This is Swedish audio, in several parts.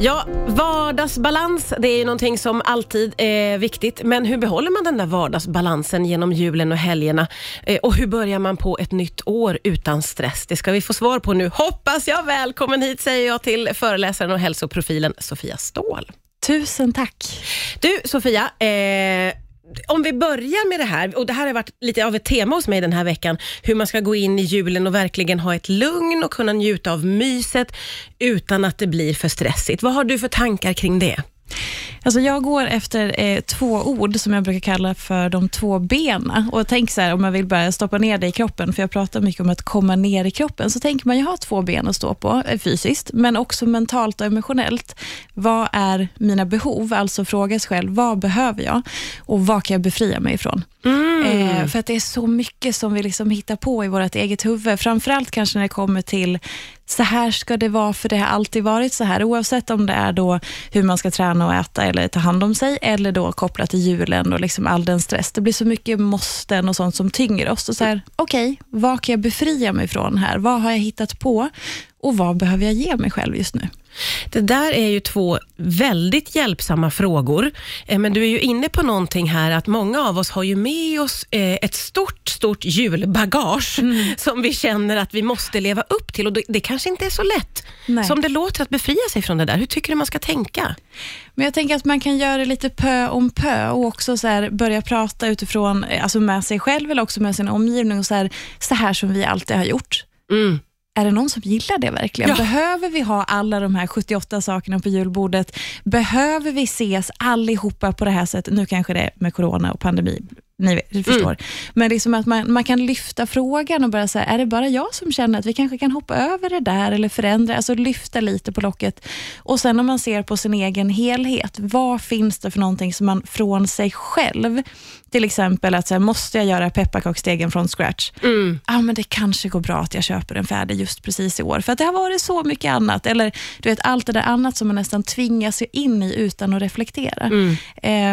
Ja, vardagsbalans det är ju någonting som alltid är viktigt. Men hur behåller man den där vardagsbalansen genom julen och helgerna? Eh, och hur börjar man på ett nytt år utan stress? Det ska vi få svar på nu, hoppas jag. Välkommen hit säger jag till föreläsaren och hälsoprofilen Sofia Ståhl. Tusen tack. Du Sofia, eh, om vi börjar med det här, och det här har varit lite av ett tema hos mig den här veckan, hur man ska gå in i julen och verkligen ha ett lugn och kunna njuta av myset utan att det blir för stressigt. Vad har du för tankar kring det? Alltså jag går efter eh, två ord som jag brukar kalla för de två bena. Och tänk så här, om man vill börja stoppa ner det i kroppen, för jag pratar mycket om att komma ner i kroppen, så tänker man, jag har två ben att stå på eh, fysiskt, men också mentalt och emotionellt. Vad är mina behov? Alltså fråga sig själv, vad behöver jag? Och vad kan jag befria mig ifrån? Mm. Eh, för att det är så mycket som vi liksom hittar på i vårt eget huvud. Framförallt kanske när det kommer till så här ska det vara, för det har alltid varit så här. Oavsett om det är då hur man ska träna och äta eller ta hand om sig, eller då kopplat till julen och liksom all den stress. Det blir så mycket måsten och sånt som tynger oss. Och så här, okej, okay, vad kan jag befria mig från här? Vad har jag hittat på? Och vad behöver jag ge mig själv just nu? Det där är ju två väldigt hjälpsamma frågor, eh, men du är ju inne på någonting här att många av oss har ju med oss eh, ett stort, stort julbagage mm. som vi känner att vi måste leva upp till och det kanske inte är så lätt Nej. som det låter att befria sig från det där. Hur tycker du man ska tänka? Men Jag tänker att man kan göra det lite pö om pö och också så börja prata utifrån, eh, alltså med sig själv eller också med sin omgivning och så här, så här som vi alltid har gjort. Mm är det någon som gillar det verkligen? Ja. Behöver vi ha alla de här 78 sakerna på julbordet? Behöver vi ses allihopa på det här sättet? Nu kanske det är med corona och pandemi ni förstår. Mm. Men liksom att man, man kan lyfta frågan och bara säga, är det bara jag som känner att vi kanske kan hoppa över det där eller förändra, alltså lyfta lite på locket. Och sen om man ser på sin egen helhet, vad finns det för någonting som man från sig själv, till exempel att så här, måste jag göra pepparkaksdegen från scratch? Mm. Ah, men det kanske går bra att jag köper en färdig just precis i år, för att det har varit så mycket annat. Eller du vet, allt det där annat som man nästan tvingas in i utan att reflektera. Mm.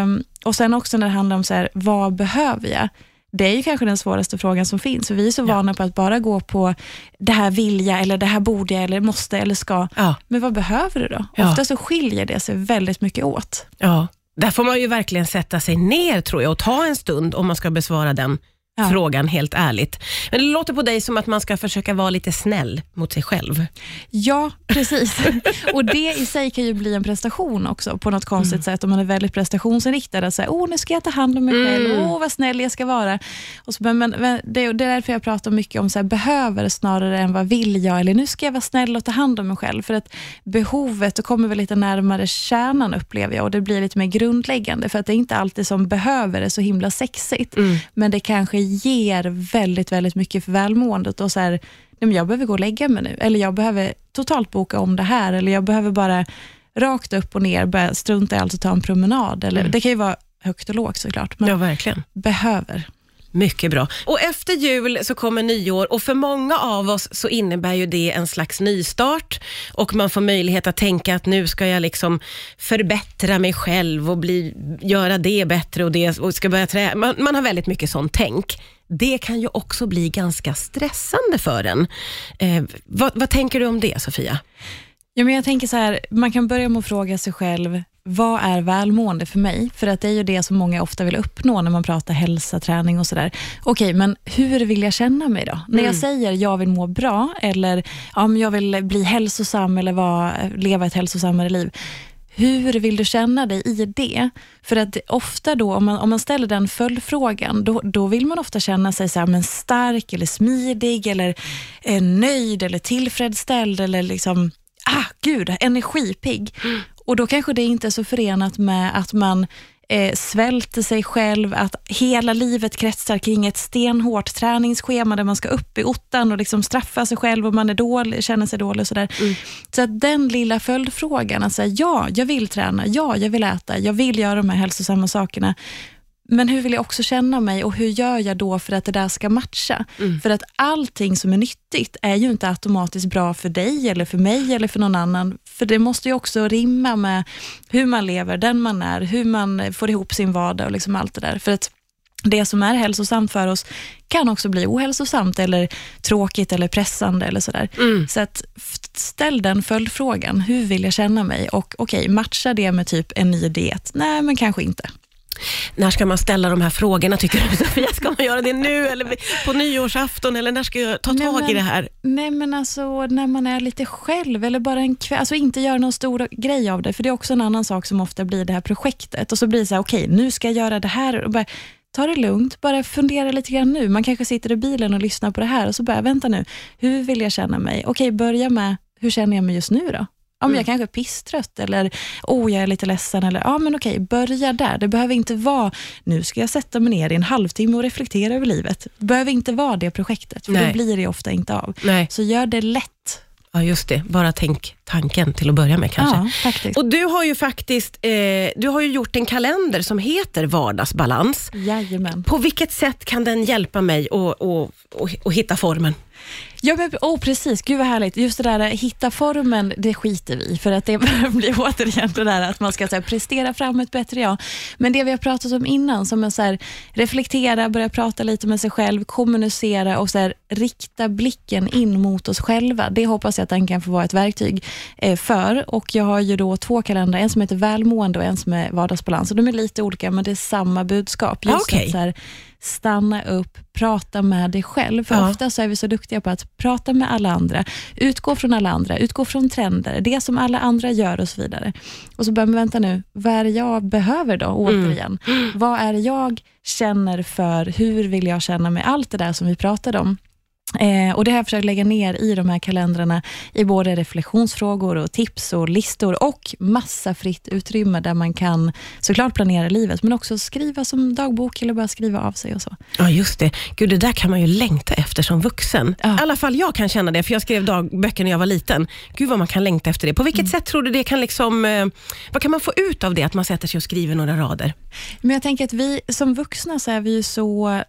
Um, och sen också när det handlar om så här, vad behöver jag? Det är ju kanske den svåraste frågan som finns, för vi är så ja. vana på att bara gå på det här vill jag, eller det här borde jag, eller måste, eller ska. Ja. Men vad behöver du då? Ja. Ofta så skiljer det sig väldigt mycket åt. Ja, där får man ju verkligen sätta sig ner tror jag och ta en stund om man ska besvara den ja. frågan helt ärligt. Men det låter på dig som att man ska försöka vara lite snäll mot sig själv. Ja, precis. och det i sig kan ju bli en prestation också på något konstigt mm. sätt om man är väldigt prestationsinriktad. Att säga, åh nu ska jag ta hand om mig mm. själv, åh vad snäll jag ska vara. Och så, men, men, det, är därför jag pratar mycket om så här, behöver snarare än vad vill jag, eller nu ska jag vara snäll och ta hand om mig själv. För att behovet, då kommer vi lite närmare kärnan upplever jag och det blir lite mer grundläggande. För att det är inte alltid som behöver är så himla sexigt, mm. men det kanske ger väldigt, väldigt mycket för välmåendet. Och så här, jag behöver gå och lägga mig nu, eller jag behöver totalt boka om det här, eller jag behöver bara rakt upp och ner börja strunta i allt och ta en promenad. Eller, mm. Det kan ju vara högt och lågt såklart, men ja, verkligen. behöver. Mycket bra. Och efter jul så kommer nyår och för många av oss så innebär ju det en slags nystart och man får möjlighet att tänka att nu ska jag liksom förbättra mig själv och bli, göra det bättre och det och ska börja träna. Man, man har väldigt mycket sånt tänk. Det kan ju också bli ganska stressande för en. Eh, vad, vad tänker du om det Sofia? Ja, men jag tänker så här, man kan börja med att fråga sig själv, vad är välmående för mig? För att det är ju det som många ofta vill uppnå när man pratar hälsa, träning och sådär. Okej, men hur vill jag känna mig då? Mm. När jag mm. säger jag vill må bra eller ja, jag vill bli hälsosam eller vara, leva ett hälsosammare liv. Hur vill du känna dig i det? För att ofta då, om man, om man ställer den följdfrågan, då, då vill man ofta känna sig så här, men stark eller smidig eller eh, nöjd eller tillfredsställd eller liksom ah, gud, energipigg. Mm. Och då kanske det inte är så förenat med att man eh, svälter sig själv, att hela livet kretsar kring ett stenhårt träningsschema där man ska upp i ottan och liksom straffa sig själv och man är dålig, känner sig dålig och sådär. Mm. Så att den lilla följdfrågan, att säga ja, jag vill träna, ja, jag vill äta, jag vill göra de här hälsosamma sakerna. Men hur vill jag också känna mig och hur gör jag då för att det där ska matcha? Mm. För att allting som är nyttigt är ju inte automatiskt bra för dig eller för mig eller för någon annan. För det måste ju också rimma med hur man lever, den man är, hur man får ihop sin vardag och liksom allt det där. För att det som är hälsosamt för oss kan också bli ohälsosamt eller tråkigt eller pressande eller sådär. Mm. Så att ställ den följdfrågan, hur vill jag känna mig? Och okej, matchar det med typ en ny diet? Nej, men kanske inte. När ska man ställa de här frågorna tycker du Sofia? Ska man göra det nu eller på nyårsafton eller när ska jag ta Nej, tag i men- det här? Nej, men alltså när man är lite själv eller bara en kväll, alltså inte göra någon stor grej av det, för det är också en annan sak som ofta blir det här projektet och så blir det så här, okej, nu ska jag göra det här och bara, ta det lugnt, bara fundera lite grann nu. Man kanske sitter i bilen och lyssnar på det här och så bara, vänta nu, hur vill jag känna mig? Okej, börja med, hur känner jag mig just nu då? Om Mm. jag kanske är pisstrött eller oh, jag är lite ledsen. Eller, ja, men okej, börja där. Det behöver inte vara, nu ska jag sätta mig ner i en halvtimme och reflektera över livet. Det behöver inte vara det projektet, för Nej. då blir det ofta inte av. Nej, Så gör det lätt. ja, just det. Bara tänk tanken till att börja med kanske. Ja, faktiskt. Och du har ju faktiskt eh, du har ju gjort en kalender som heter Vardagsbalans. Jajamän. På vilket sätt kan den hjälpa mig att hitta formen? Ja, men, oh, precis. Gud vad härligt. Just det där att hitta formen, det skiter vi för att det blir återigen det där att man ska så här, prestera fram ett bättre jag. Men det vi har pratat om innan, som att så här, reflektera, börja prata lite med sig själv, kommunicera och så här, rikta blicken in mot oss själva. Det hoppas jag att den kan få vara ett verktyg eh, för. Och Jag har ju då två kalendrar, en som heter välmående och en som är vardagsbalans. Och de är lite olika, men det är samma budskap. Just Okej. att så stanna upp, prata med dig själv. För Ja. ofta så är vi så duktiga på att prata med alla andra, utgå från alla andra, utgå från trender, det som alla andra gör och så vidare. Och så bara, men vänta nu, vad är det jag behöver då, återigen? Vad är det jag känner för, hur vill jag känna med allt det där som vi pratade om? Eh, och Det har jag försökt lägga ner i de här kalendrarna i både reflektionsfrågor och tips och listor och massa fritt utrymme där man kan såklart planera livet, men också skriva som dagbok eller bara skriva av sig och så. Ja, just det. Gud, det där kan man ju längta efter som vuxen. Ja. I alla fall jag kan känna det, för jag skrev dagböcker när jag var liten. Gud vad man kan längta efter det. På vilket sätt tror du det kan liksom, eh, vad kan man få ut av det, att man sätter sig och skriver några rader? Men jag tänker att vi som vuxna så är vi ju så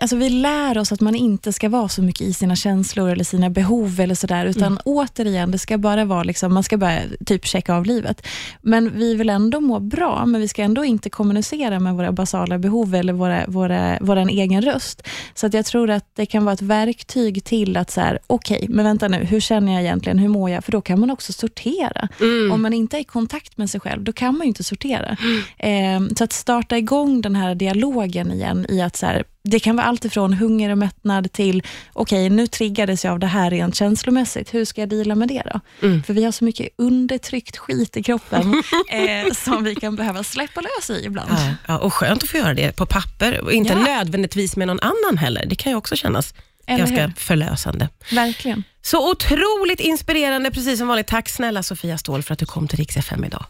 Alltså vi lär oss att man inte ska vara så mycket i sina känslor eller sina behov eller sådär, utan återigen, det ska bara vara liksom, man ska bara typ checka av livet. Men vi vill ändå må bra, men vi ska ändå inte kommunicera med våra basala behov eller våra, våra, vår egen röst. Så att jag tror att det kan vara ett verktyg till att så här, okej, men vänta nu, hur känner jag egentligen, hur mår jag? För då kan man också sortera. Om man inte är i kontakt med sig själv, då kan man ju inte sortera. Eh, så att starta igång den här dialogen igen i att så här, det kan vara allt ifrån hunger och mättnad till, okej, nu triggades jag av det här rent känslomässigt. Hur ska jag deala med det då? För vi har så mycket undertryckt skit i kroppen eh, som vi kan behöva släppa lös i ibland. Ja, ja, och skönt att få göra det på papper och inte Ja. nödvändigtvis med någon annan heller. Det kan ju också kännas Eller ganska hur? förlösande. Verkligen. Så otroligt inspirerande, precis som vanligt. Tack snälla Sofia Ståhl för att du kom till Rix FM idag.